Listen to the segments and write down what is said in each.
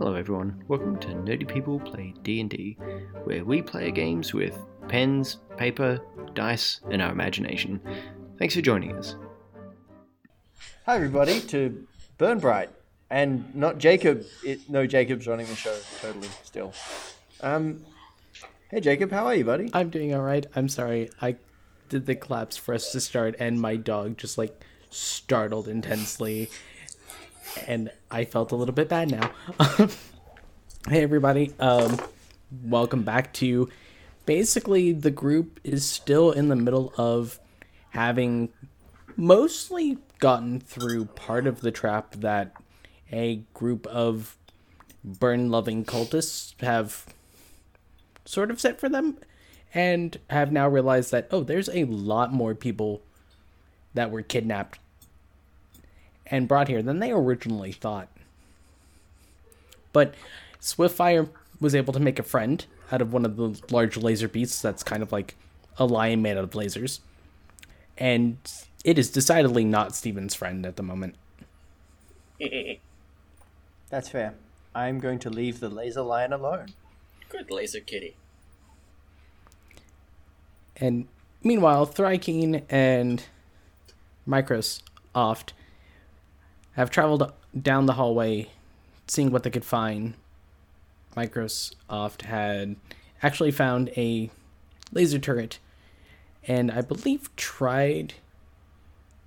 Hello everyone, welcome to Nerdy People Play D&D, where we play games with pens, paper, dice, and our imagination. Thanks for joining us. Hi everybody to Burn Bright and not Jacob. It, no, Jacob's running the show totally still. Um, hey Jacob, how are you, buddy? I'm doing all right. I'm sorry. I did the claps for us to start, and my dog just like startled intensely, and I felt a little bit bad now. hey everybody, um, welcome back to. Basically, the group is still in the middle of having mostly gotten through part of the trap that a group of burn loving cultists have sort of set for them and have now realized that oh there's a lot more people that were kidnapped and brought here than they originally thought but swiftfire was able to make a friend out of one of the large laser beasts that's kind of like a lion made out of lasers and it is decidedly not steven's friend at the moment That's fair. I'm going to leave the laser lion alone. Good laser kitty. And meanwhile, Thrykeen and Microsoft have traveled down the hallway, seeing what they could find. Microsoft had actually found a laser turret, and I believe tried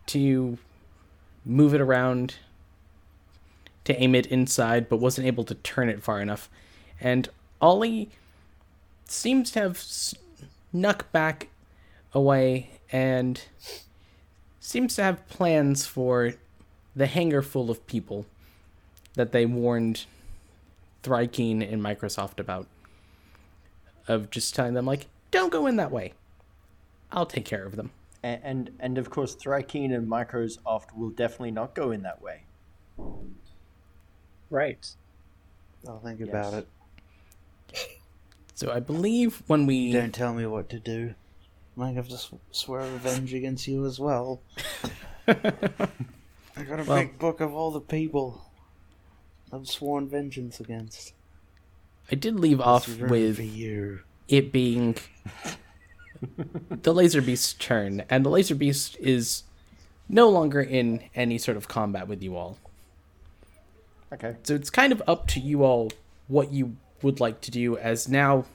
to move it around to aim it inside, but wasn't able to turn it far enough. And Ollie seems to have snuck back away and seems to have plans for the hangar full of people that they warned Thrykeen and Microsoft about. Of just telling them, like, don't go in that way. I'll take care of them. And and, and of course, Thrykeen and Microsoft will definitely not go in that way. Right. I'll think about it. So I believe when we Don't tell me what to do. I Might have to swear revenge against you as well. I got a Well- big book of all the people I've sworn vengeance against. I did leave off with you. it being the laser beast's turn and the laser beast is no longer in any sort of combat with you all Okay. so it's kind of up to you all what you would like to do as now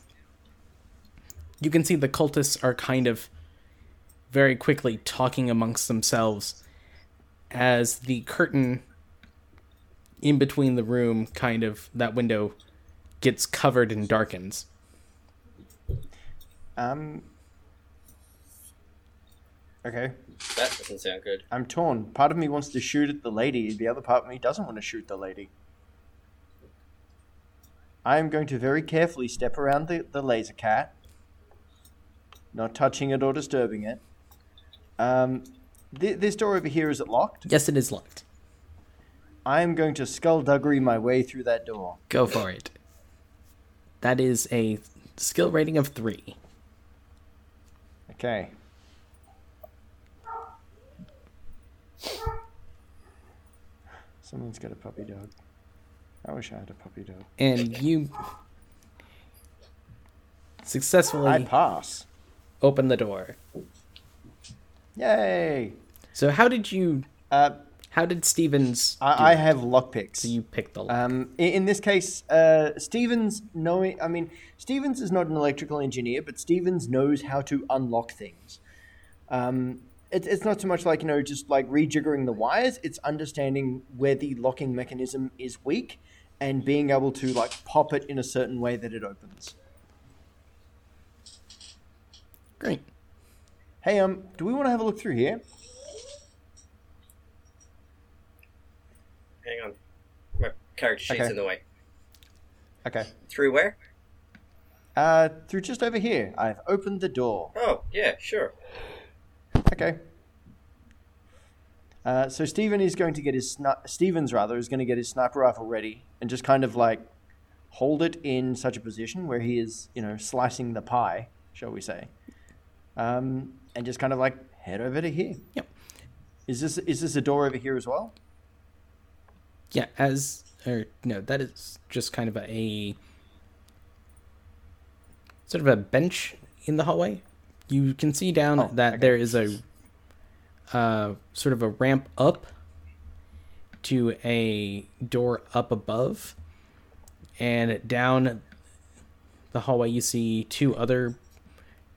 you can see the cultists are kind of very quickly talking amongst themselves as the curtain in between the room kind of that window gets covered and darkens Um. Okay. That doesn't sound good. I'm torn. Part of me wants to shoot at the lady. The other part of me doesn't want to shoot the lady. I am going to very carefully step around the, the laser cat, not touching it or disturbing it. Um, th- this door over here is it locked? yes it is locked I am going to skullduggery my way through that door. Go for it. That is a skill rating of three. Okay. Someone's got a puppy dog. I wish I had a puppy dog. And you successfully I pass. open the door. Yay! So how did you Uh, how did Stevens I, I have lockpicks. so you picked the lock. Um, in, in this case, uh, Stevens knowing, I mean, Stevens is not an electrical engineer, but Stevens knows how to unlock things. Um, it, it's not so much like, you know, just like rejiggering the wires, it's understanding where the locking mechanism is weak and being able to, like, pop it in a certain way that it opens. Great. Hey, um, do we want to have a look through here? Hang on. My character sheet's Okay. in the way. Okay. Through where? Uh, through just over here. I've opened the door. Oh, yeah, sure. Okay. Uh, so Stephen is going to get his sni- Stevens rather is going to get his sniper rifle ready and just kind of like hold it in such a position where he is, you know, slicing the pie, shall we say, um, and just kind of like head over to here. Yep. Is this is this a door over here as well? Yeah, as or no, that is just kind of a, a sort of a bench in the hallway. You can see down Oh, that okay. there is a uh, sort of a ramp up to a door up above, and down the hallway you see two other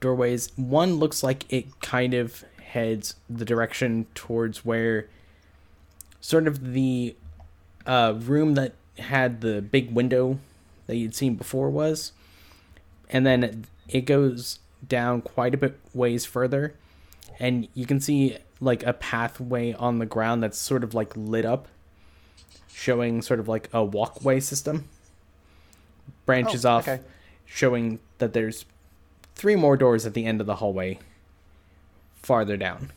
doorways. One looks like it kind of heads the direction towards where sort of the uh, room that had the big window that you'd seen before was. And then it goes down quite a bit ways further. And you can see like a pathway on the ground that's sort of like lit up, showing sort of like a walkway system. Branches Oh, off, okay. showing that there's three more doors at the end of the hallway farther down.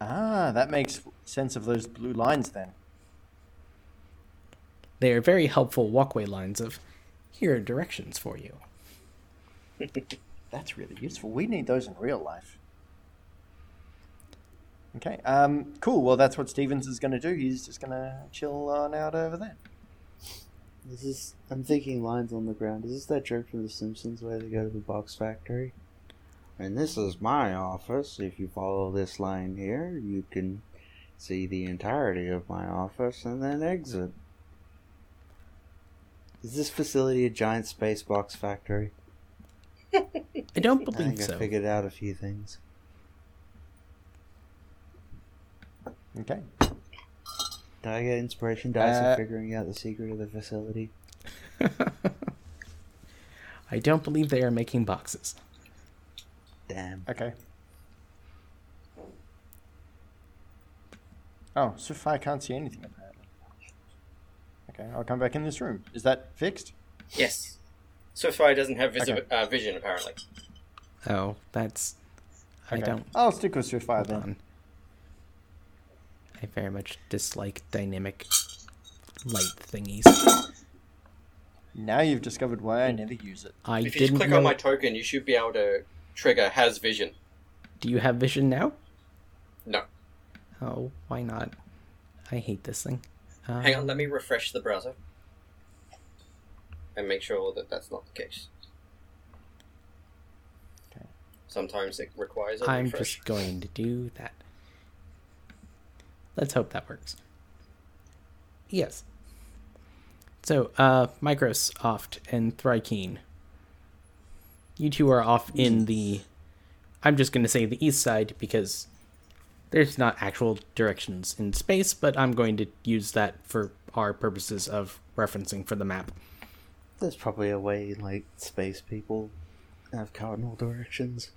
Ah, that makes sense of those blue lines then. They are very helpful walkway lines of here are directions for you. That's really useful. We need those in real life. Okay, um, cool. Well, that's what Stevens is going to do. He's just going to chill on out over there. This is. I'm thinking lines on the ground. Is this that joke from The Simpsons where they go to the box factory? And this is my office. If you follow this line here, you can see the entirety of my office and then exit. Is this facility a giant space box factory? I don't believe I believe think I so. figured out a few things. Okay. Did I get inspiration dice Uh, for figuring out the secret of the facility? I don't believe they are making boxes. Damn. Okay. Oh, so far I can't see anything apparently. Okay, I'll come back in this room. Is that fixed? Yes. So far, he doesn't have visi- Okay. uh, vision, apparently. Oh, that's. I don't. I'll stick with Swift Fire Hold then. on. I very much dislike dynamic light thingies. Now you've discovered why I never use it. I If you just didn't click know. on my token, you should be able to trigger has vision. Do you have vision now? No. Oh, why not? I hate this thing. Um, Hang on, let me refresh the browser. And make sure that that's not the case. Okay. Sometimes it requires a I'm refresh. just going to do that. Let's hope that works. Yes. So, uh, Microsoft and Thrykeen. You two are off in the. I'm just going to say the east side because there's not actual directions in space, but I'm going to use that for our purposes of referencing for the map. There's probably a way, like, space people have cardinal directions.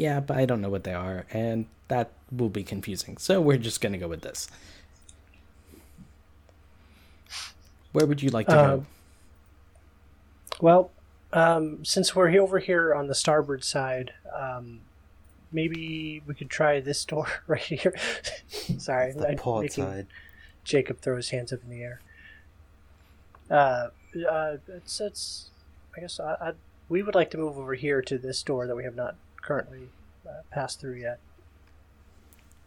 Yeah, but I don't know what they are, and that will be confusing. So we're just going to go with this. Where would you like to Um, go? Well, um, since we're over here on the starboard side, um, maybe we could try this door right here. Sorry, The I'm port side. Jacob throw his hands up in the air. Uh, uh, it's it's. I guess I, I we would like to move over here to this door that we have not currently uh, passed through yet.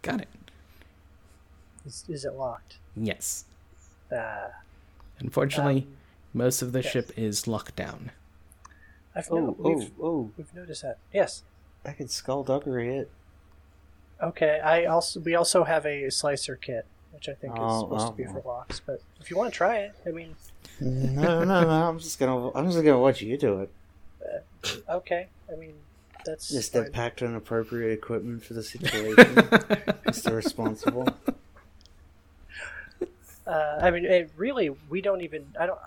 Got it. Is, is it locked? Yes. Uh, Unfortunately, um, most of the yes. ship is locked down. I've Oh, no, oh, we've, oh. we've noticed that. Yes. I could skullduggery it. Okay. I also we also have a slicer kit, which I think is Oh, supposed oh, to be for oh. locks. But if you want to try it, I mean, No, no, no. I'm just gonna. I'm just gonna watch you do it. okay. I mean, that's Just fine. have packed on appropriate equipment for the situation. Mr. Responsible. Uh, I mean, it really, we don't even. I don't.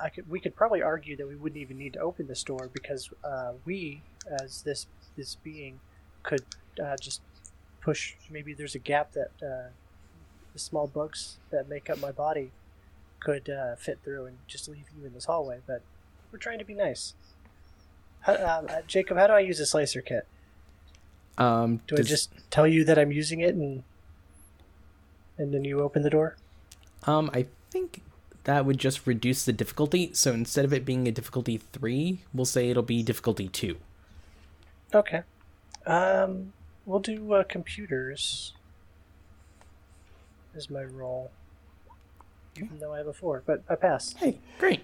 I could. We could probably argue that we wouldn't even need to open this door because uh, we, as this this being, could uh, just push. Maybe there's a gap that uh, the small bugs that make up my body could uh, fit through and just leave you in this hallway. But we're trying to be nice. How, um, uh, Jacob, how do I use a slicer kit? Um, Do I just tell you that I'm using it and and then you open the door? Um, I think that would just reduce the difficulty. So instead of it being a difficulty three, we'll say it'll be difficulty two. Okay. Um, we'll do uh, computers is my role. even though I have a four, but I pass. Hey, great.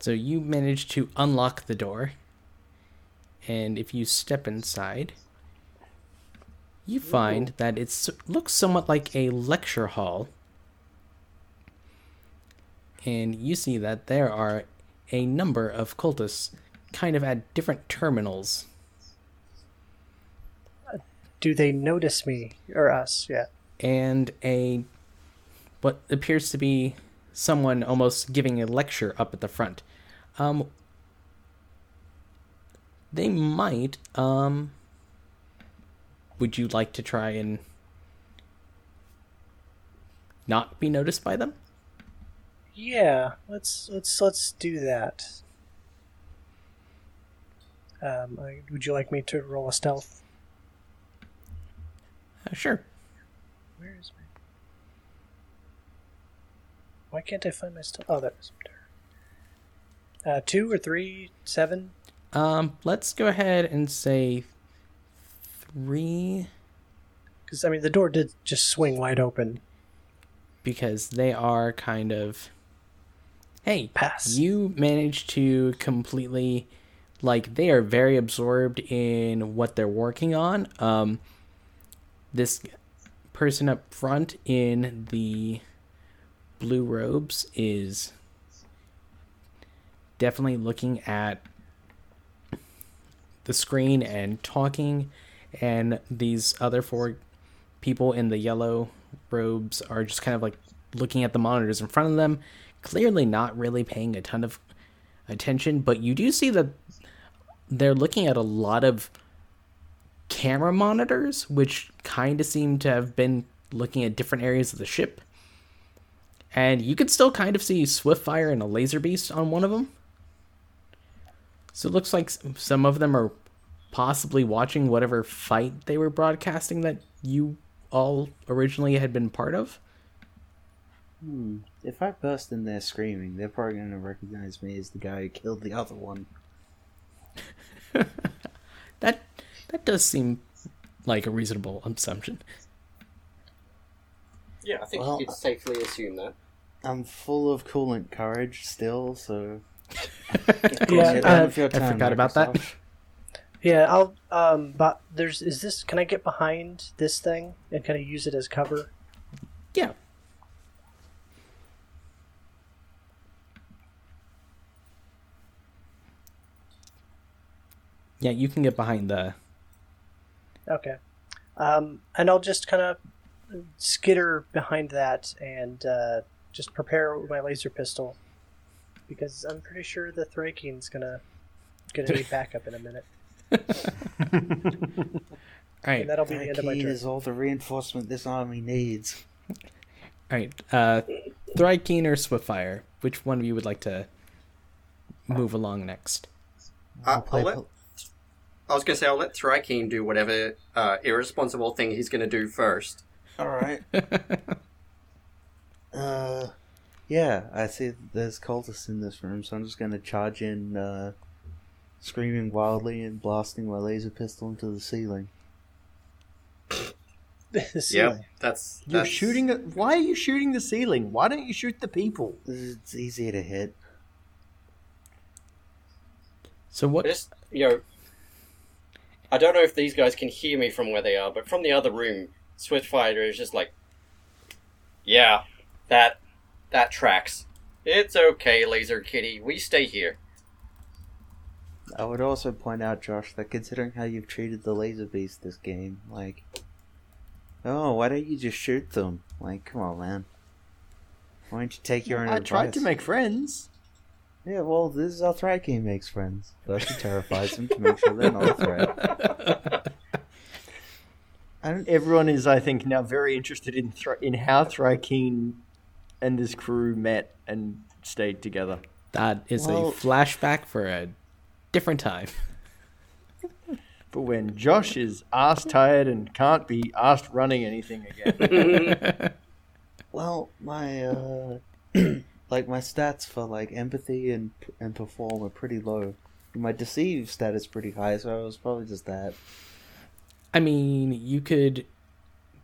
So you managed to unlock the door. And if you step inside, you find that it looks somewhat like a lecture hall. And you see that there are a number of cultists kind of at different terminals. Do they notice me or us yet? And a what appears to be someone almost giving a lecture up at the front. Um, they might. Um, would you like to try and not be noticed by them? Yeah, let's let's let's do that. Um, I, would you like me to roll a stealth? Uh, sure. Where is my? Why can't I find my stealth? Oh, that is there. Uh, two or three, seven. Um, let's go ahead and say three. Because I mean, the door did just swing wide open. Because they are kind of. Hey, Pass. You managed to completely, like, they are very absorbed in what they're working on. Um, this person up front in the blue robes is definitely looking at the screen and talking, and these other four people in the yellow robes are just kind of like looking at the monitors in front of them, clearly not really paying a ton of attention. But you do see that they're looking at a lot of camera monitors, which kind of seem to have been looking at different areas of the ship. And you could still kind of see Swiftfire and a laser beast on one of them. So it looks like some of them are possibly watching whatever fight they were broadcasting that you all originally had been part of. Hmm. If I burst in there screaming, they're probably going to recognize me as the guy who killed the other one. that that does seem like a reasonable assumption. Yeah, I think Well, you could safely assume that. I'm full of coolant courage still, so. Yeah, uh, on with your I forgot about that. Yeah, I'll. Um, but there's is this? Can I get behind this thing and kind of use it as cover? Yeah. Yeah, you can get behind the Okay. Um, and I'll just kind of skitter behind that and uh, just prepare my laser pistol because I'm pretty sure the Thraken's gonna gonna need backup in a minute. All right. And that'll be the end of my Thrakeen turn. is all the reinforcement this army needs. All right. Uh Thrykeen or Swiftfire, which one of you would like to move along next? Uh, play I'll let, I was going to say, I'll let Thrykeen do whatever uh, irresponsible thing he's going to do first. Alright. uh, yeah, I see there's cultists in this room, so I'm just going to charge in, uh, screaming wildly and blasting my laser pistol into the ceiling. The Yep, ceiling. that's. You're that's- shooting at. Why are you shooting the ceiling? Why don't you shoot the people? It's easier to hit. So what Just, you know, I don't know if these guys can hear me from where they are, but from the other room, Swiftfire is just like, yeah, that that tracks. It's okay, Laser Kitty. We stay here. I would also point out, Josh, that considering how you've treated the laser beast this game, like, oh, why don't you just shoot them? Like, come on, man. Why don't you take your own I advice? tried to make friends. Yeah, well, this is how Thraken makes friends. First, he terrifies them to make sure they're not a threat. I don't. Everyone is, I think, now very interested in Thra- in how Thrykeen and his crew met and stayed together. that is Well- a flashback for a different time. But when Josh is ass tired and can't be asked running anything again, Well, my uh, like my stats for like empathy and and perform are pretty low. My deceive stat is pretty high, so it was probably just that. I mean, you could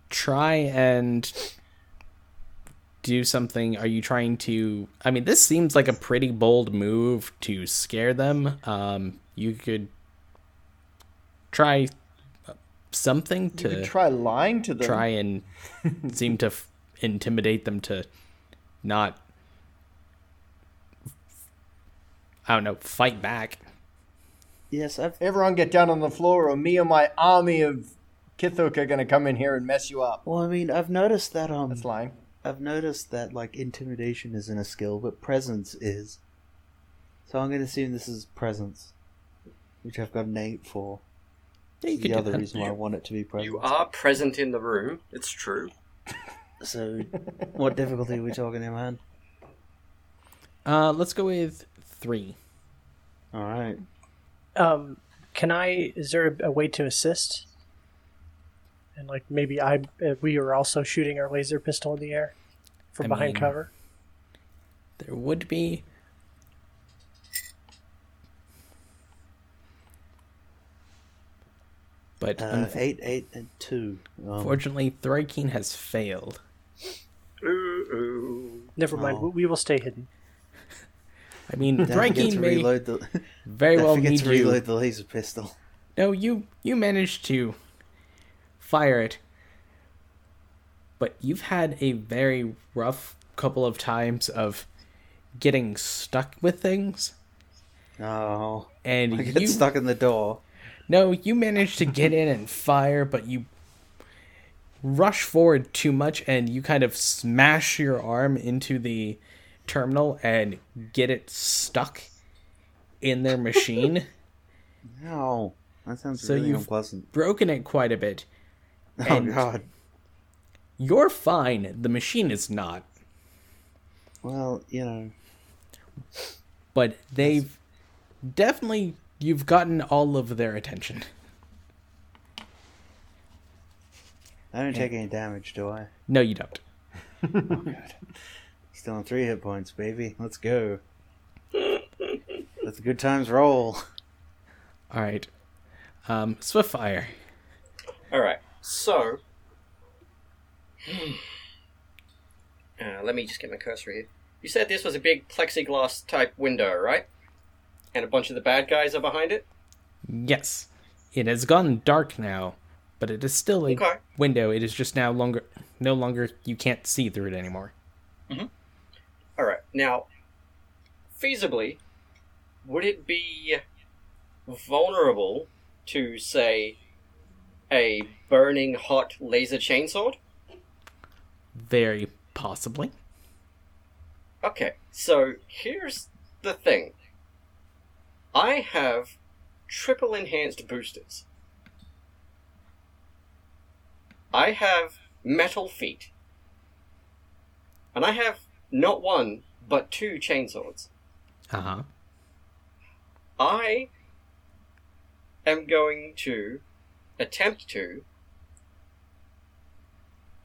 try and do something? Are you trying to? I mean, this seems like a pretty bold move to scare them. Um, you could try something You to could try lying to them. try and seem to f- intimidate them to not I don't know, fight back. Yes, I've Everyone get down on the floor, or me and my army of Kithuk are going to come in here and mess you up. well, I mean, I've noticed that um, That's lying. I've noticed that like intimidation isn't a skill, but presence is. So I'm gonna assume this is presence, which I've got an eight for. Yeah, you the other reason why I want it to be present. You are present in the room. It's true. So, what difficulty are we talking here, man? Uh, let's go with three. All right. Um, can I? Is there a, a way to assist? And like maybe I, uh, we are also shooting our laser pistol in the air from I behind mean- cover. There would be. But Uh, unf- eight, eight, and two. Um, unfortunately, Thrykeen has failed. Ooh, ooh. Never mind. Oh. We, we will stay hidden. I mean, don't Thrykeen may the. very don't well forget need to you. reload the laser pistol. No, you you managed to fire it, but you've had a very rough couple of times of getting stuck with things, Oh, and I get you stuck in the door. no, you managed to get in and fire, but you rush forward too much, and you kind of smash your arm into the terminal and get it stuck in their machine. No, that sounds So really you've- unpleasant. broken it quite a bit. Oh And- God. You're fine. The machine is not. Well, you know, But they've definitely you've gotten all of their attention. I don't take any damage, do I? No, you don't. Oh God. Still on three hit points, baby. Let's go. Let the good times roll. All right. Um, Swiftfire. All right. So, uh, let me just get my cursor here. You said this was a big plexiglass type window, right? And a bunch of the bad guys are behind it. Yes, it has gone dark now, but it is still a Okay. window. It is just now longer, no longer you can't see through it anymore. All right. Now, feasibly, would it be vulnerable to say a burning hot laser chainsword? Very possibly. Okay, so here's the thing. I have triple enhanced boosters. I have metal feet. And I have not one, but two chainswords. Uh huh. I am going to attempt to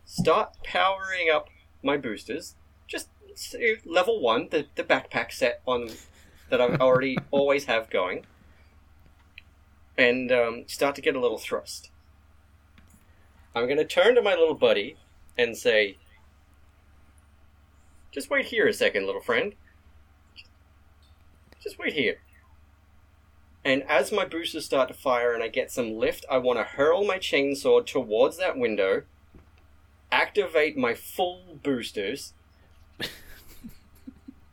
start powering up my boosters. Just s- level one, the, the backpack set on that I already always have going, and um, start to get a little thrust. I'm going to turn to my little buddy and say, "Just wait here a second, little friend. Just wait here." And as my boosters start to fire and I get some lift, I want to hurl my chainsaw towards that window, activate my full boosters,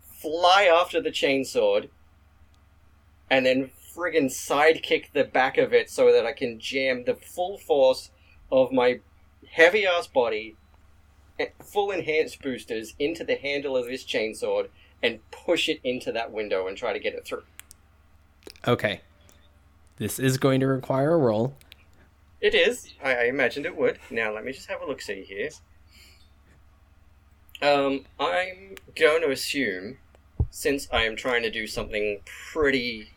fly after the chainsaw, and then friggin' sidekick the back of it so that I can jam the full force of my heavy ass body, eh, full enhanced boosters, into the handle of this chainsaw and push it into that window and try to get it through. Okay. This is going to require a roll. It is. I, I imagined it would. Now let me just have a look see here. Um, I'm going to assume, since I am trying to do something pretty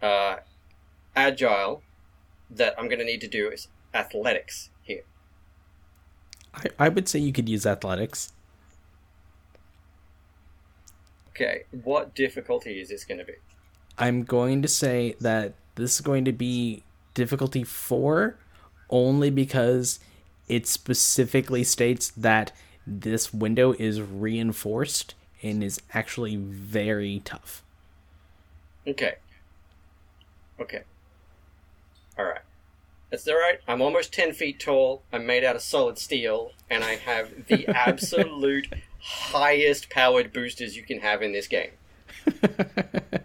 uh, agile, that I'm going to need to do is athletics here. I, I would say you could use athletics. Okay, what difficulty is this going to be? I'm going to say that this is going to be difficulty four only because it specifically states that this window is reinforced and is actually very tough. Okay. Okay. Alright. That's alright. I'm almost 10 feet tall. I'm made out of solid steel. And I have the absolute highest powered boosters you can have in this game.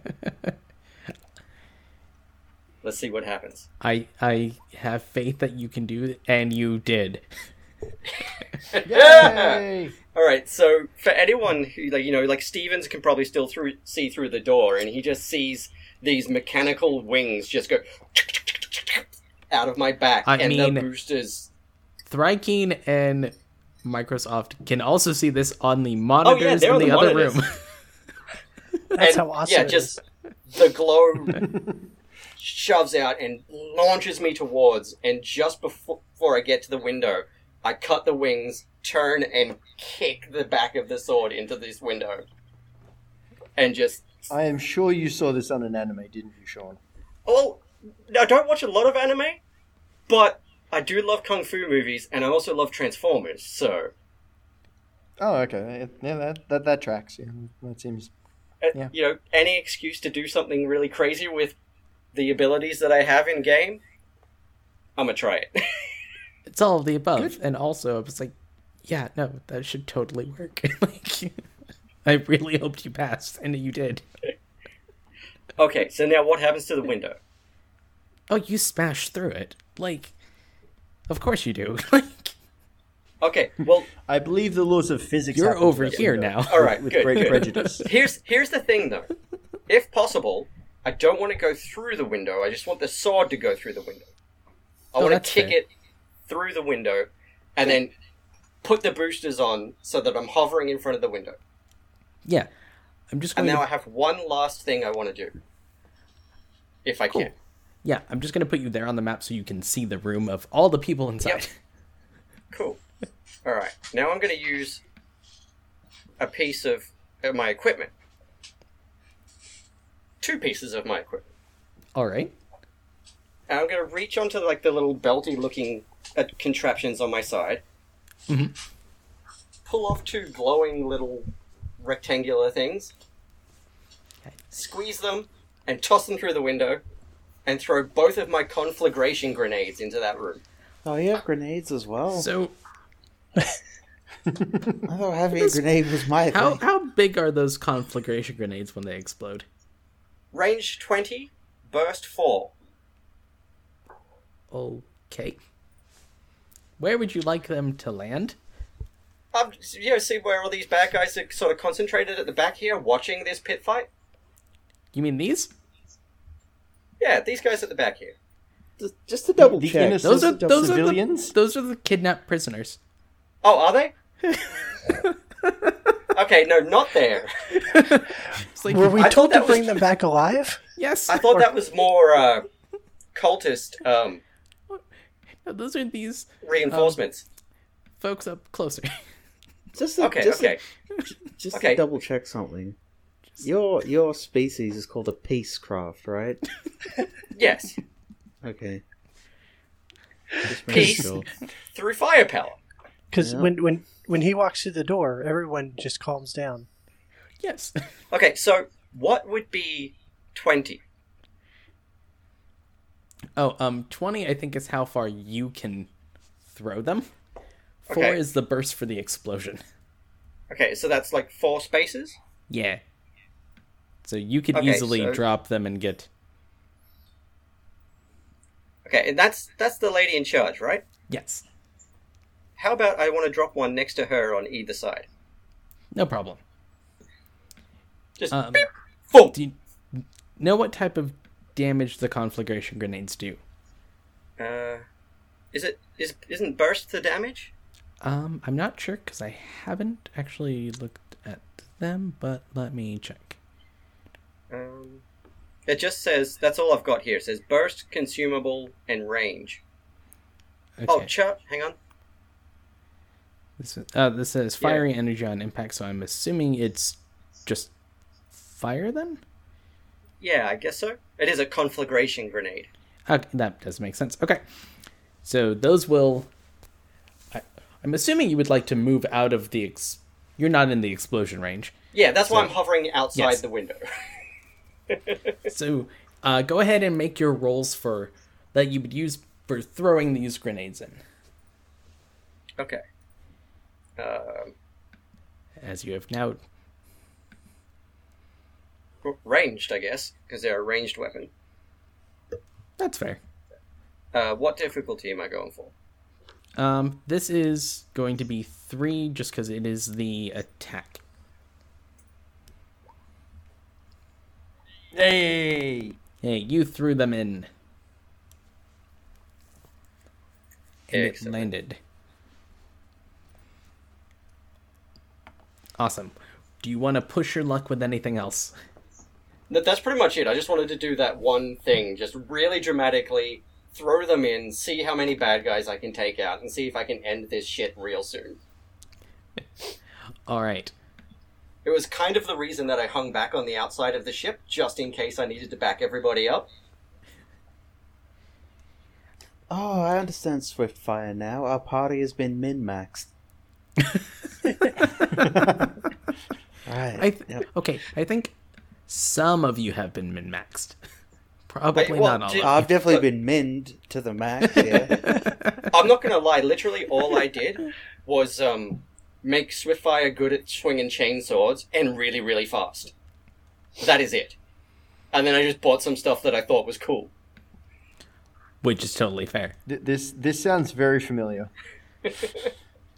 Let's see what happens. I I have faith that you can do it, and you did. Yay! All right, so for anyone who, like, you know, like Stevens can probably still through see through the door, and he just sees these mechanical wings just go out of my back, I and mean- the boosters. Thrykeen and Microsoft can also see this on the oh, monitors they're in on the, the other monitors. room. That's and, how awesome Yeah, it just is. the glow shoves out and launches me towards, and just before, before I get to the window, I cut the wings, turn, and kick the back of the sword into this window, and just I am sure you saw this on an anime, didn't you, Sean? Well, I don't watch a lot of anime, but I do love kung fu movies, and I also love Transformers. So, Oh, okay. Yeah, that that, that tracks. Yeah, that seems. uh, Yeah. you know, any excuse to do something really crazy with the abilities that I have in game, I'm gonna try it. It's all of the above, and also I was like, yeah, no, that should totally work. like, I really hoped you passed, and you did. okay, so now what happens to the window? Oh, you smashed through it. Like, of course you do. like, Okay, well, I believe the laws of physics. you're over here window now. all right, with good, great good. prejudice. Here's here's the thing, though. If possible, I don't want to go through the window. I just want the sword to go through the window. I Oh, want to kick fair. it through the window, and then put the boosters on so that I'm hovering in front of the window. Yeah, I'm just And going. now I have one last thing I want to do, if I Cool. can. yeah, I'm just gonna put you there on the map so you can see the room of all the people inside. Yep. Cool. All right. Now I'm going to use a piece of uh, my equipment. Two pieces of my equipment. All right. And I'm going to reach onto like the little belty looking uh, contraptions on my side. Mhm. Pull off two glowing little rectangular things. Squeeze them and toss them through the window. And throw both of my conflagration grenades into that room. Oh, you have grenades as well. So I thought having a grenade was my how thing. how big are those conflagration grenades when they explode? Range 20, burst 4. Okay. Where would you like them to land? Um, you know, see where all these bad guys are sort of concentrated at the back here, watching this pit fight. You mean these? Yeah, these guys at the back here. Just, just to double The check. Those are of those are civilians. the, those are the kidnapped prisoners. Oh, are they? okay, no, not there. Like Were we I told to that was- bring them back alive? yes. I thought that was more uh, cultist um, No, those are these reinforcements. folks up closer. Just to, okay, just okay. To, just Okay. to double check something. Your your species is called a peacecraft, right? Yes, Okay. Peace. sure. through firepower. Because Yeah. when, when, when he walks through the door, everyone just calms down. yes. Okay, so what would be 20? Oh, um, twenty I think is how far you can throw them. Four Okay. is the burst for the explosion. Okay, so that's like four spaces? Yeah. So you could Okay, easily so- drop them and get Okay, and that's that's the lady in charge, right? yes. How about I want to drop one next to her on either side? No problem. Just Um, beep, boom. do you know what type of damage the conflagration grenades do? Uh, is it is isn't burst the damage? Um, I'm not sure because I haven't actually looked at them, but let me check. Um, it just says that's all I've got here. It says burst, consumable, and range. Okay. Oh, ch- hang on. This, is- uh, this says fiery energy on impact, so I'm assuming it's just fire then? Yeah, I guess so. It is a conflagration grenade. Okay, that does make sense. Okay. So those will. I, I'm assuming you would like to move out of the. Ex- You're not in the explosion range, Yeah, that's why I'm hovering outside Yes. the window. so uh, go ahead and make your rolls for that you would use for throwing these grenades in, okay. Um, as you have now. ranged, I guess, because they're a ranged weapon. That's fair. Uh, what difficulty am I going for? Um, this is going to be three, just because it is the attack. Hey. Hey, you threw them in. And it landed. Awesome. Do you want to push your luck with anything else? That, that's pretty much it. I just wanted to do that one thing, just really dramatically throw them in, see how many bad guys I can take out, and see if I can end this shit real soon. All right. It was kind of the reason that I hung back on the outside of the ship, just in case I needed to back everybody up. Oh, I understand Swiftfire now. Our party has been min maxed. Right. I th- yep. okay. I think some of you have been min maxed. Probably Wait, what? not all. Did- of I've definitely But- been minned to the max. Yeah. I'm not gonna lie, literally all I did was um, make Swiftfire good at swinging chain chainswords and really, really fast. That is it. And then I just bought some stuff that I thought was cool. which is totally fair. Th- This this sounds very familiar.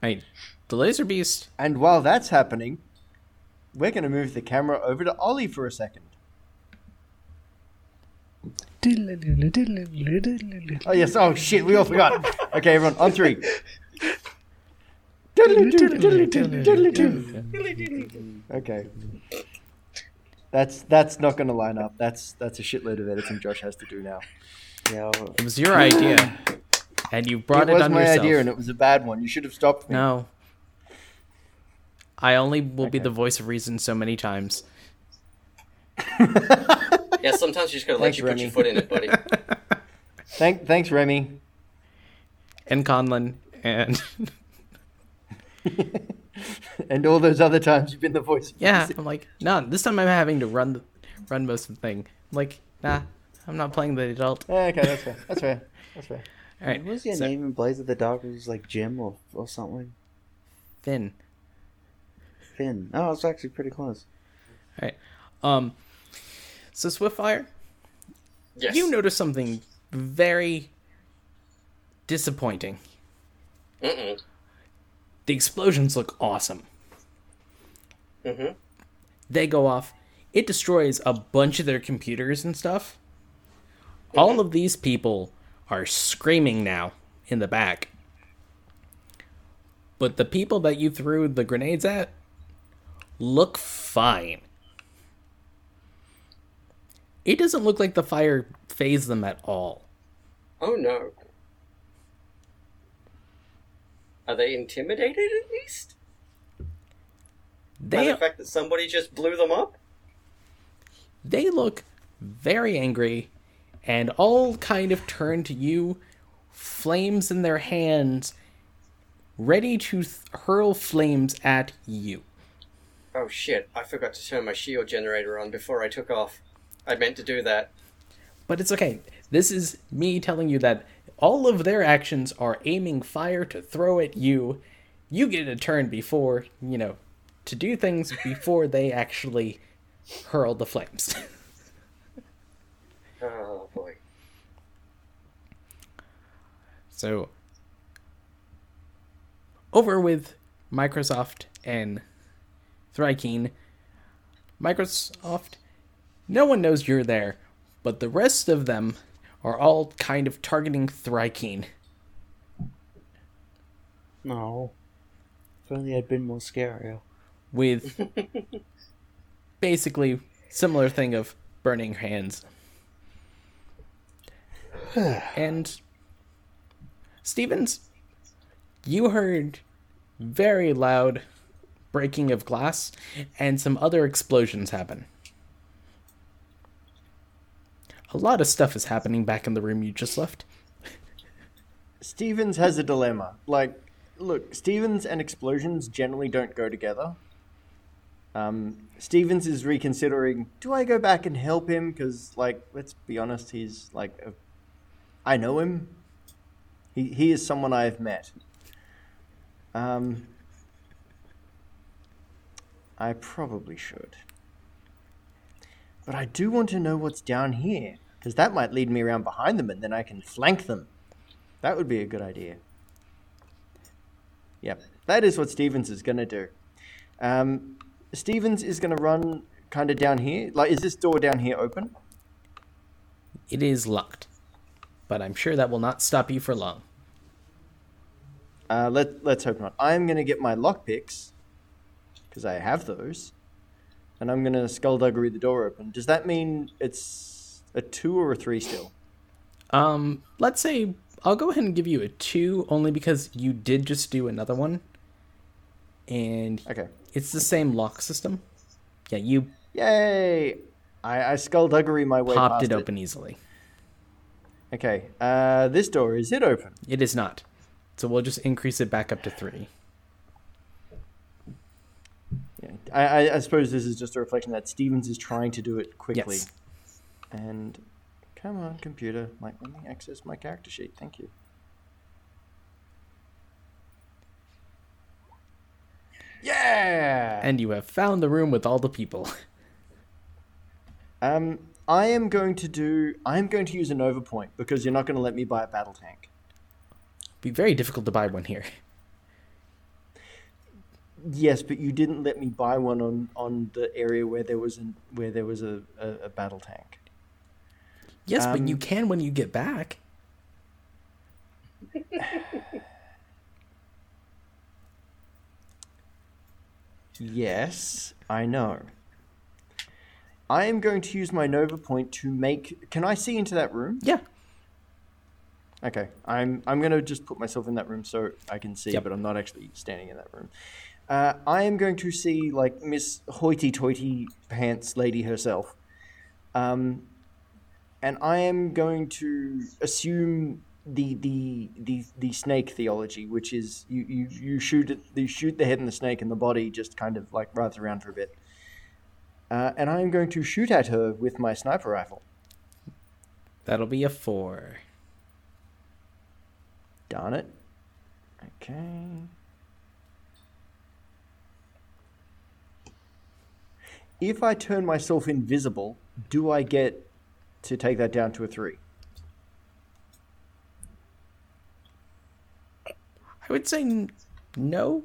Right. The laser beast. And while that's happening, we're going to move the camera over to Ollie for a second. Oh yes. Oh shit. We all forgot. Okay, everyone on three. Okay. That's that's not going to line up. That's that's a shitload of editing Josh has to do now. yeah. It was your idea, and you brought it it, was on my idea, and it was a bad one. You should have stopped me. No. I only will be the voice of reason so many times. Yeah, sometimes you just gotta let Thanks, you put Remy. your foot in it, buddy. Thank, thanks, Remy. And Conlon, and And all those other times you've been the voice. of yeah, reason. I'm like, nah. This time I'm having to run, the, run most of the thing. I'm like, nah, I'm not playing the adult. Yeah, okay, that's fair. That's fair. That's fair. All right, What was your so- name in Blades in the Dark? It was like Jim or, or something. Finn. Finn. Oh, it's actually pretty close. All right. Um. So Swiftfire, Yes. you notice something very disappointing. Mm-mm. The explosions look awesome. Mm-hmm. they go off. It destroys a bunch of their computers and stuff. All of these people are screaming now in the back. But the people that you threw the grenades at look fine. It doesn't look like the fire phased them at all. Oh no. Are they intimidated at least? By They the fact that somebody just blew them up? they look very angry and all kind of turn to you, flames in their hands, ready to th- hurl flames at you. Oh shit, I forgot to turn my shield generator on before I took off. I meant to do that. But it's okay. This is me telling you that all of their actions are aiming fire to throw at you. You get a turn before, you know, to do things before they actually hurl the flames. Oh boy. So, over with Microsoft and Thrykeen. Microsoft, no one knows you're there, but the rest of them are all kind of targeting Thrykeen. No. If only I'd been more scarier. with basically similar thing of burning hands. and Stevens, you heard very loud breaking of glass and some other explosions happen. A lot of stuff is happening back in the room you just left. Stevens has a dilemma. Like, look, Stevens and explosions generally don't go together. Um, Stevens is reconsidering. Do I go back and help him? Because, like, let's be honest, he's like, a, I know him. He he is someone I've met. Um, I probably should, but I do want to know what's down here because that might lead me around behind them, and then I can flank them. That would be a good idea. Yep, that is what Stevens is going to do. Um, Stevens is going to run kind of down here. Like, is this door down here open? It is locked, but I'm sure that will not stop you for long. Uh, let Let's hope not. I'm going to get my lockpicks because I have those, and I'm going to skullduggery the door open. Does that mean it's a two or a three still? Um, let's say I'll go ahead and give you a two, only because you did just do another one, and Okay. it's the same lock system. Yeah, you Yay! I, I skullduggery my way popped it open easily. Okay. Uh, this door is it open? It is not, so we'll just increase it back up to three. Yeah. I, I, suppose this is just a reflection that Stevens is trying to do it quickly. Yes. And come on, computer, like let me access my character sheet. Thank you. Yeah. And you have found the room with all the people. Um, I am going to do. I am going to use a Nova Point because you're not going to let me buy a battle tank. Be very difficult to buy one here. Yes, but you didn't let me buy one on, on the area where there was an, where there was a, a, a battle tank. Yes, but Um, you can when you get back. Yes, I know. I am going to use my Nova Point to make. Can I see into that room? Yeah. Okay, I'm I'm gonna just put myself in that room so I can see, Yep. but I'm not actually standing in that room. Uh, I am going to see like Miss Hoity-Toity Pants Lady herself, um, and I am going to assume the the the the snake theology, which is you you you shoot it, you shoot the head and the snake, and the body just kind of like writhes around for a bit. Uh, and I am going to shoot at her with my sniper rifle. That'll be a four. Darn it. Okay. If I turn myself invisible, do I get to take that down to a three? I would say no.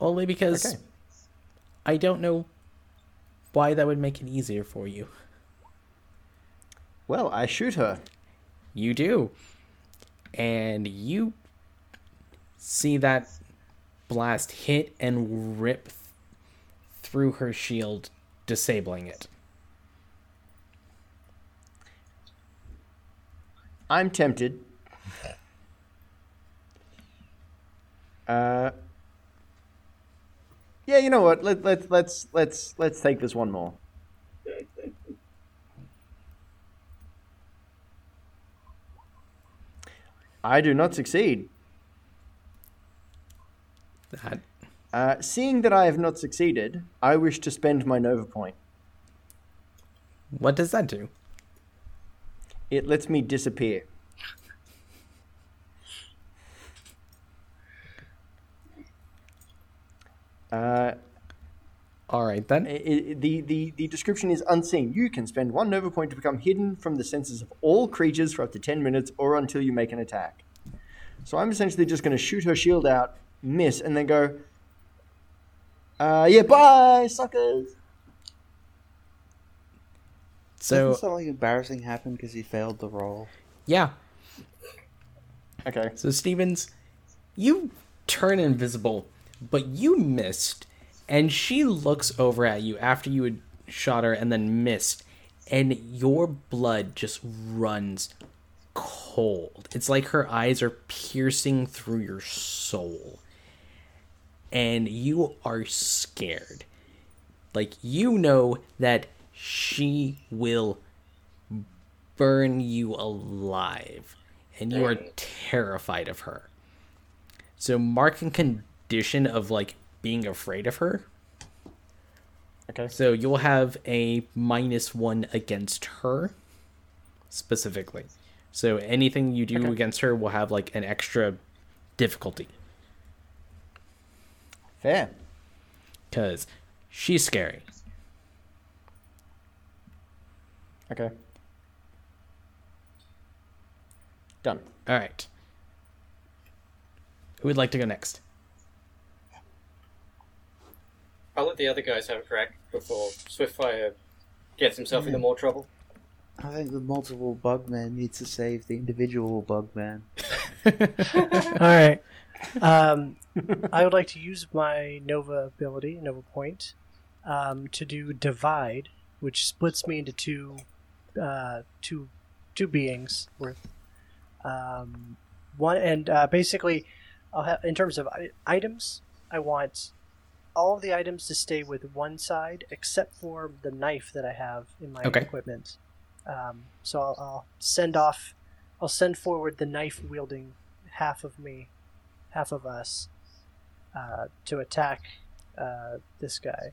Only because Okay. I don't know why that would make it easier for you. Well, I shoot her. You do. And you see that blast hit and rip through her shield, disabling it. I'm tempted. Uh, yeah, you know what? Let, let, let's let's let's take this one more. I do not succeed. That Uh, seeing that I have not succeeded, I wish to spend my Nova Point. what does that do? It lets me disappear. Uh, All right then. i i the, the, the description is unseen. You can spend one Nova Point to become hidden from the senses of all creatures for up to 10 minutes or until you make an attack. So I'm essentially just going to shoot her shield out, miss, and then go, uh, yeah, bye, suckers. So Doesn't something embarrassing happened because he failed the roll? yeah, Okay. So Stevens, you turn invisible, but you missed, and she looks over at you after you had shot her and then missed, and your blood just runs cold. It's like her eyes are piercing through your soul. And you are scared. Like you know that she will burn you alive and you are terrified of her. So mark and condition of like being afraid of her. Okay. So you'll have a minus one against her specifically. So anything you do Okay. against her will have like an extra difficulty Fair. because she's scary. Okay. Done. All right. Who would like to go next? I'll let the other guys have a crack before Swiftfire gets himself into more trouble. I think the multiple bugman needs to save the individual bugman. All right. Um, I would like to use my Nova ability, Nova Point, um, to do divide, which splits me into two, uh, two, two beings worth. Um, one and uh, basically, I'll have in terms of I- items, I want all of the items to stay with one side except for the knife that I have in my Okay. equipment. Um, so I'll, I'll send off, I'll send forward the knife wielding half of me, half of us, uh, to attack uh, this guy.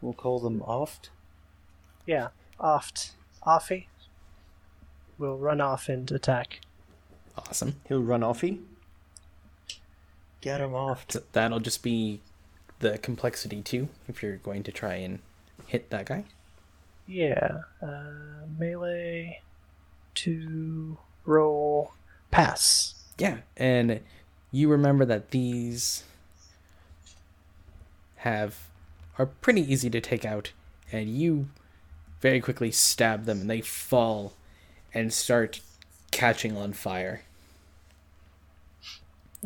We'll call them oft. Yeah, oft, offy. We'll run off and attack. Awesome. He'll run offy. Get him oft. So that'll just be the complexity too, if you're going to try and hit that guy. Yeah, uh, melee, to roll, pass. Yeah, and you remember that these have are pretty easy to take out, and you very quickly stab them, and they fall and start catching on fire.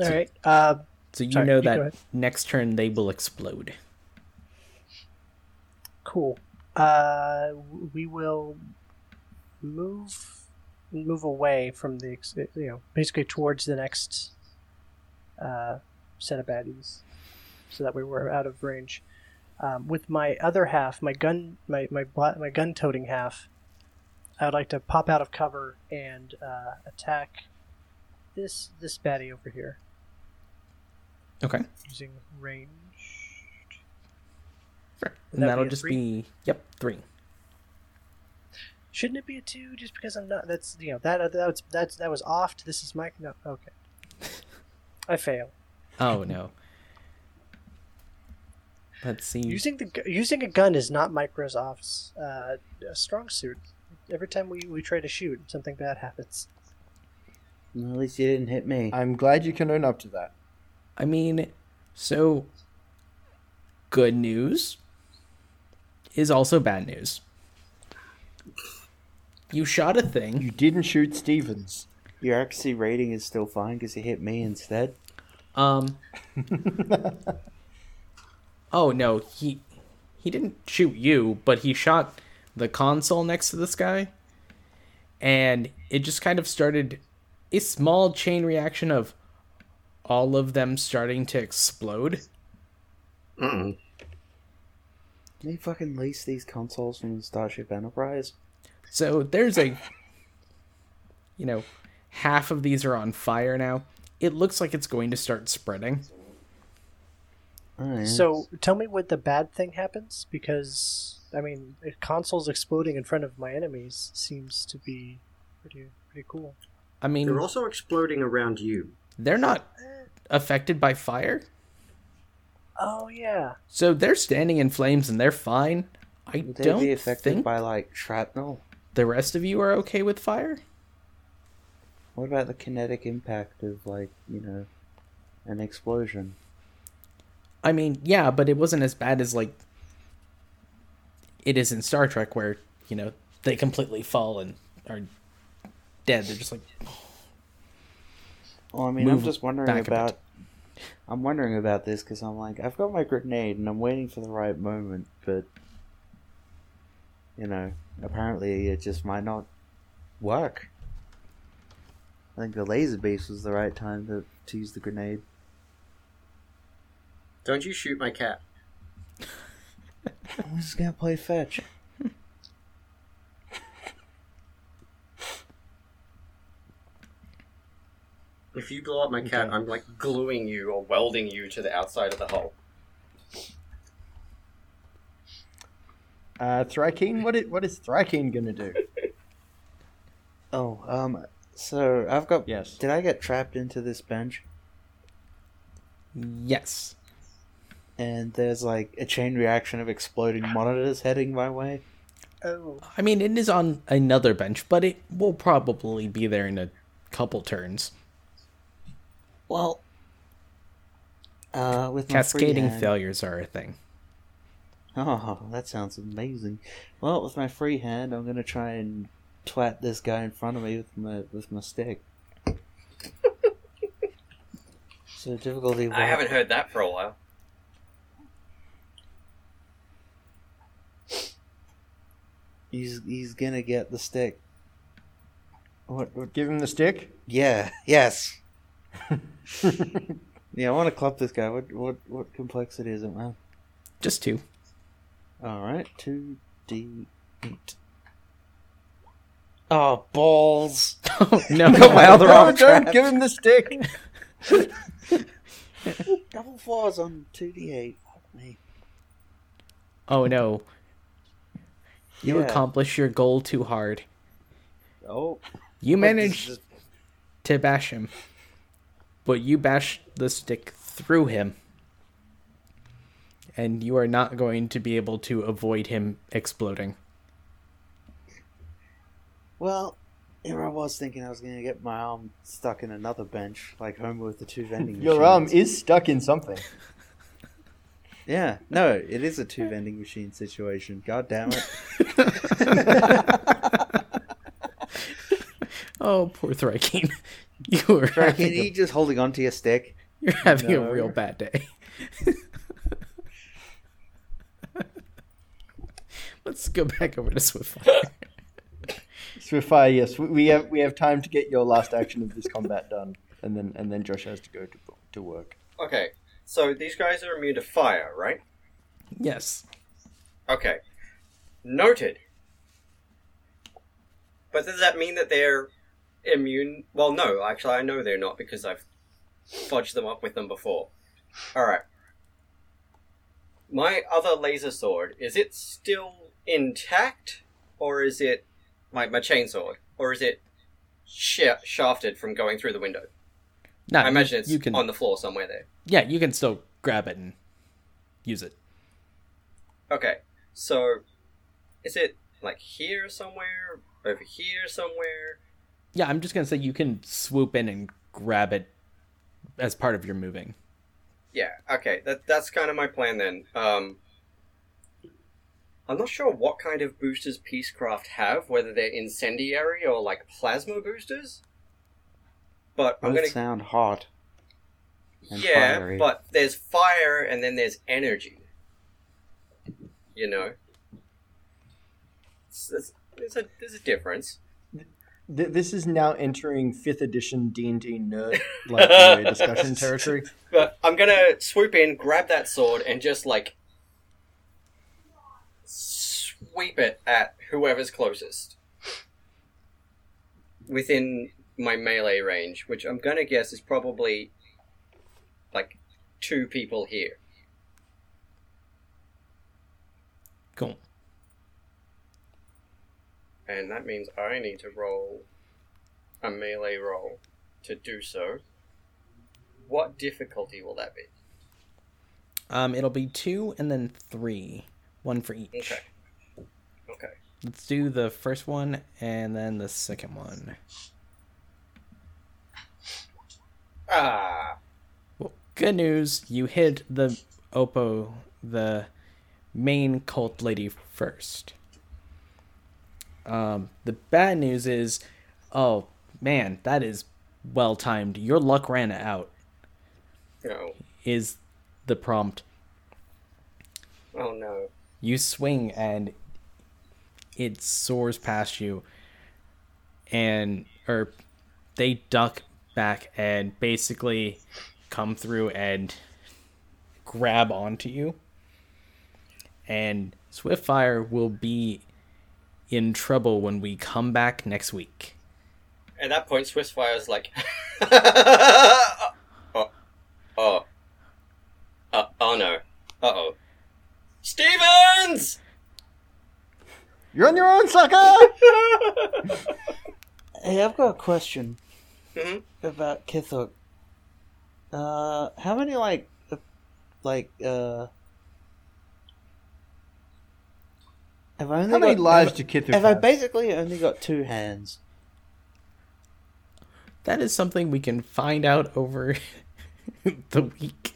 All right. Uh, So you Sorry, know that ahead. next turn they will explode. Cool. Uh, we will move move away from the you know basically towards the next uh, set of baddies, so that we were out of range. Um, with my other half, my gun, my my bla- my gun toting half, I would like to pop out of cover and uh, attack this this baddie over here Okay. using range. Sure. Would And that that'll be just three? be yep, three. Shouldn't it be a two? Just because I'm not. That's you know that that was that's that was off. This is my no. Okay, I fail. Oh no. Let's see. Using the using a gun is not Microsoft's uh, a strong suit. Every time we, we try to shoot, something bad happens. Well, at least you didn't hit me. I'm glad you can own up to that. I mean, so good news is also bad news. You shot a thing. You didn't shoot Stevens. Your accuracy rating is still fine because you hit me instead. Um. oh no, he he didn't shoot you, but he shot the console next to this guy, and it just kind of started a small chain reaction of all of them starting to explode. Mm-mm. Did he fucking lease these consoles from the Starship Enterprise? So there's a, you know, half of these are on fire now. It looks like it's going to start spreading. Yeah. So tell me what the bad thing happens because I mean consoles exploding in front of my enemies seems to be pretty pretty cool. I mean, They're also exploding around you. they're not affected by fire. Oh yeah, So they're standing in flames and they're fine. I Would they don't be affected think by like shrapnel? The rest of you are okay with fire. What about the kinetic impact of like you know an explosion? I mean, yeah, but it wasn't as bad as like it is in Star Trek, where you know they completely fall and are dead. They're just like, Well, I mean, I'm just wondering back a bit. about. I'm wondering about this because I'm like, I've got my grenade and I'm waiting for the right moment, but you know, apparently it just might not work. I think the laser beast was the right time to, to use the grenade. Don't you shoot my cat. I'm just gonna play fetch. If you blow up my cat, I'm like Gluing you or welding you to the outside of the hull. Uh, Thrykeen, what is, what is Thrykeen gonna do? Oh, um, so I've got. Yes. Did I get trapped into this bench? Yes. And there's like a chain reaction of exploding monitors heading my way. Oh, I mean, it is on another bench, but it will probably be there in a couple turns. Well, uh, with my free Cascading hand- failures are a thing. Oh, that sounds amazing. Well, with my free hand, I'm gonna try and twat this guy in front of me with my with my stick. so difficulty. I one. haven't heard that for a while. He's he's gonna get the stick. What? what Give him the stick. yeah. Yes. Yeah, I want to club this guy. What what what complexity is it, man? Just two. All right, two D eight. Oh balls! Oh, no. Got my other No, arm don't trapped. give him the stick. Double fours on two D eight. Fuck me. Oh, no. You Yeah. accomplish your goal too hard. Oh, You managed is- to bash him, but you bashed the stick through him. And you are not going to be able to avoid him exploding. Well, here I was thinking I was going to get my arm stuck in another bench, like Homer with the two vending Your machines. arm is stuck in something. Yeah, no, it is a two vending machine situation. God damn it. Oh, poor Thrykeen. You are Frank, having, are you a, just holding onto your stick? you're having No. a real bad day. Let's go back over to Swiftfire. Swiftfire, yes, we- we have we have time to get your last action of this combat done, and then and then Josh has to go to to work. Okay, so these guys are immune to fire, right? yes. Okay. Noted. But does that mean that they're immune? Well, no, actually, I know they're not because I've fudged them up with them before. Alright. My other laser sword, is it still intact? Or is it like my chainsaw? Or is it sh- shafted from going through the window? No, I imagine it's you can. on the floor somewhere there. Yeah, you can still grab it and use it. Okay, so is it like here somewhere? Over here somewhere? Yeah, I'm just gonna say you can swoop in and grab it as part of your moving. Yeah, okay, that that's kind of my plan then. Um, I'm not sure what kind of boosters Peacecraft have, whether they're incendiary or like plasma boosters. But I'm Both gonna sound hot. and yeah, fiery. but there's fire and then there's energy. You know, It's- it's- there's a there's a difference. Th- this is now entering fifth edition D and D nerd like discussion territory. But I'm gonna swoop in, grab that sword, and just like sweep it at whoever's closest within my melee range, which I'm gonna guess is probably like two people here. Cool. And that means I need to roll a melee roll to do so. What difficulty will that be? Um, it'll be two and then three, one for each. Okay. Let's do the first one and then the second one. Ah. Well, good news, you hit the Oppo, the main cult lady first. Um, the bad news is, oh man, that is well timed. Your luck ran out. No. Is the prompt. Oh no. You swing and it soars past you, and or they duck back and basically come through and grab onto you. And Swiftfire will be in trouble when we come back next week. At that point, swiftfire is like, oh, oh, uh, oh no, uh oh, Stevens! You're on your own, sucker. Hey, I've got a question Mhm. about Kithuk. Uh, how many like, uh, like uh, have I only How many got, lives have, do Kithuk have I have? basically only got two hands? That is something we can find out over the week.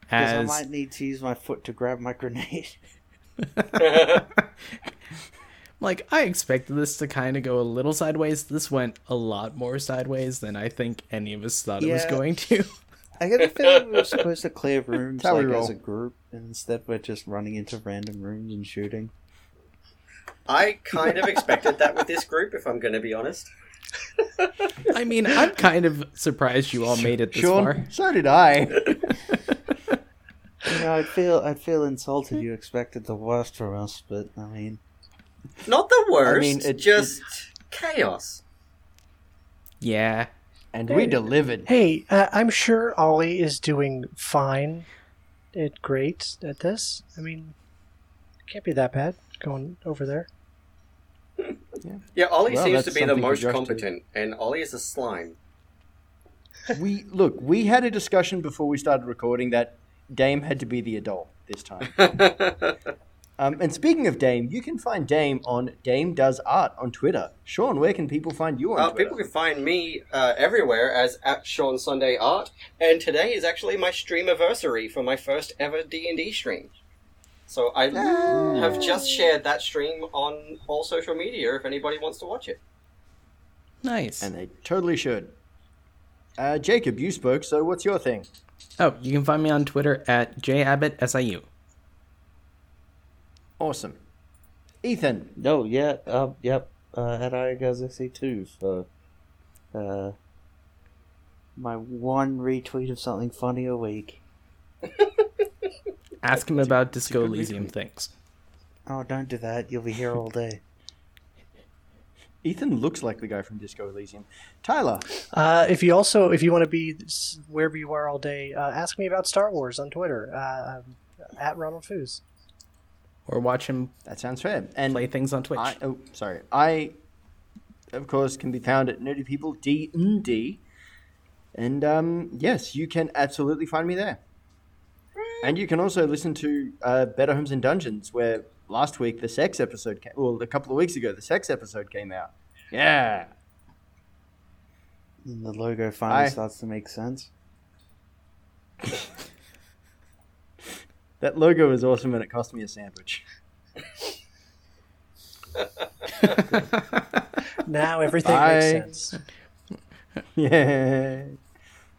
Because I might need to use my foot to grab my grenade. like I expected this to kind of go a little sideways. This went a lot more sideways than I think any of us thought it was going to. I get the feeling we were supposed to clear rooms That's how we like as a group, and instead we're just running into random rooms and shooting. I kind of expected that with this group, if I'm going to be honest. I mean, I'm kind of surprised you all made it this Sean, far. so did I. You know, I'd feel I'd feel insulted. You expected the worst from us, but I mean, Not the worst, I mean, it- just chaos. Yeah. And we delivered. Hey, uh, I'm sure Ollie is doing fine, at great at this. I mean, it can't be that bad going over there. Yeah, Ollie Well, seems to be the most Josh to- competent, and Ollie is a slime. We look. We had a discussion before we started recording that Dame had to be the adult this time. Um, and speaking of Dame, you can find Dame on Dame Does Art on Twitter. Sean, where can people find you on Uh, Twitter? people can find me uh, everywhere as at Sean Sunday Art, and today is actually my stream anniversary for my first ever D and D stream. So I have just shared that stream on all social media. If anybody wants to watch it, Nice. And they totally should. Uh, Jacob, you spoke, so what's your thing? Oh, you can find me on Twitter at jabbottsiu. Awesome. Ethan, no, yeah, uh, yep. Uh, at IGazXC two so. uh, my one retweet of something funny a week. Ask him about Disco Elysium things. Oh, don't do that. You'll be here all day. Ethan looks like the guy from Disco Elysium. Tyler, Uh, if you also, if you want to be wherever you are all day, uh, ask me about Star Wars on Twitter uh, um, at Ronald Foos. Or watch him that sounds fair. And play things on Twitch. I, oh, sorry. I, of course, can be found at Nerdy People D and D, and um, yes, you can absolutely find me there. And you can also listen to uh, Better Homes and Dungeons, where last week the sex episode came. Well, a couple of weeks ago the sex episode came out. Yeah. And the logo finally I- starts to make sense. That logo is awesome, and it cost me a sandwich. Now everything I- makes sense. Yeah.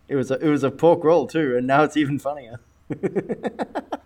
It was a it was a pork roll too, and now it's even funnier.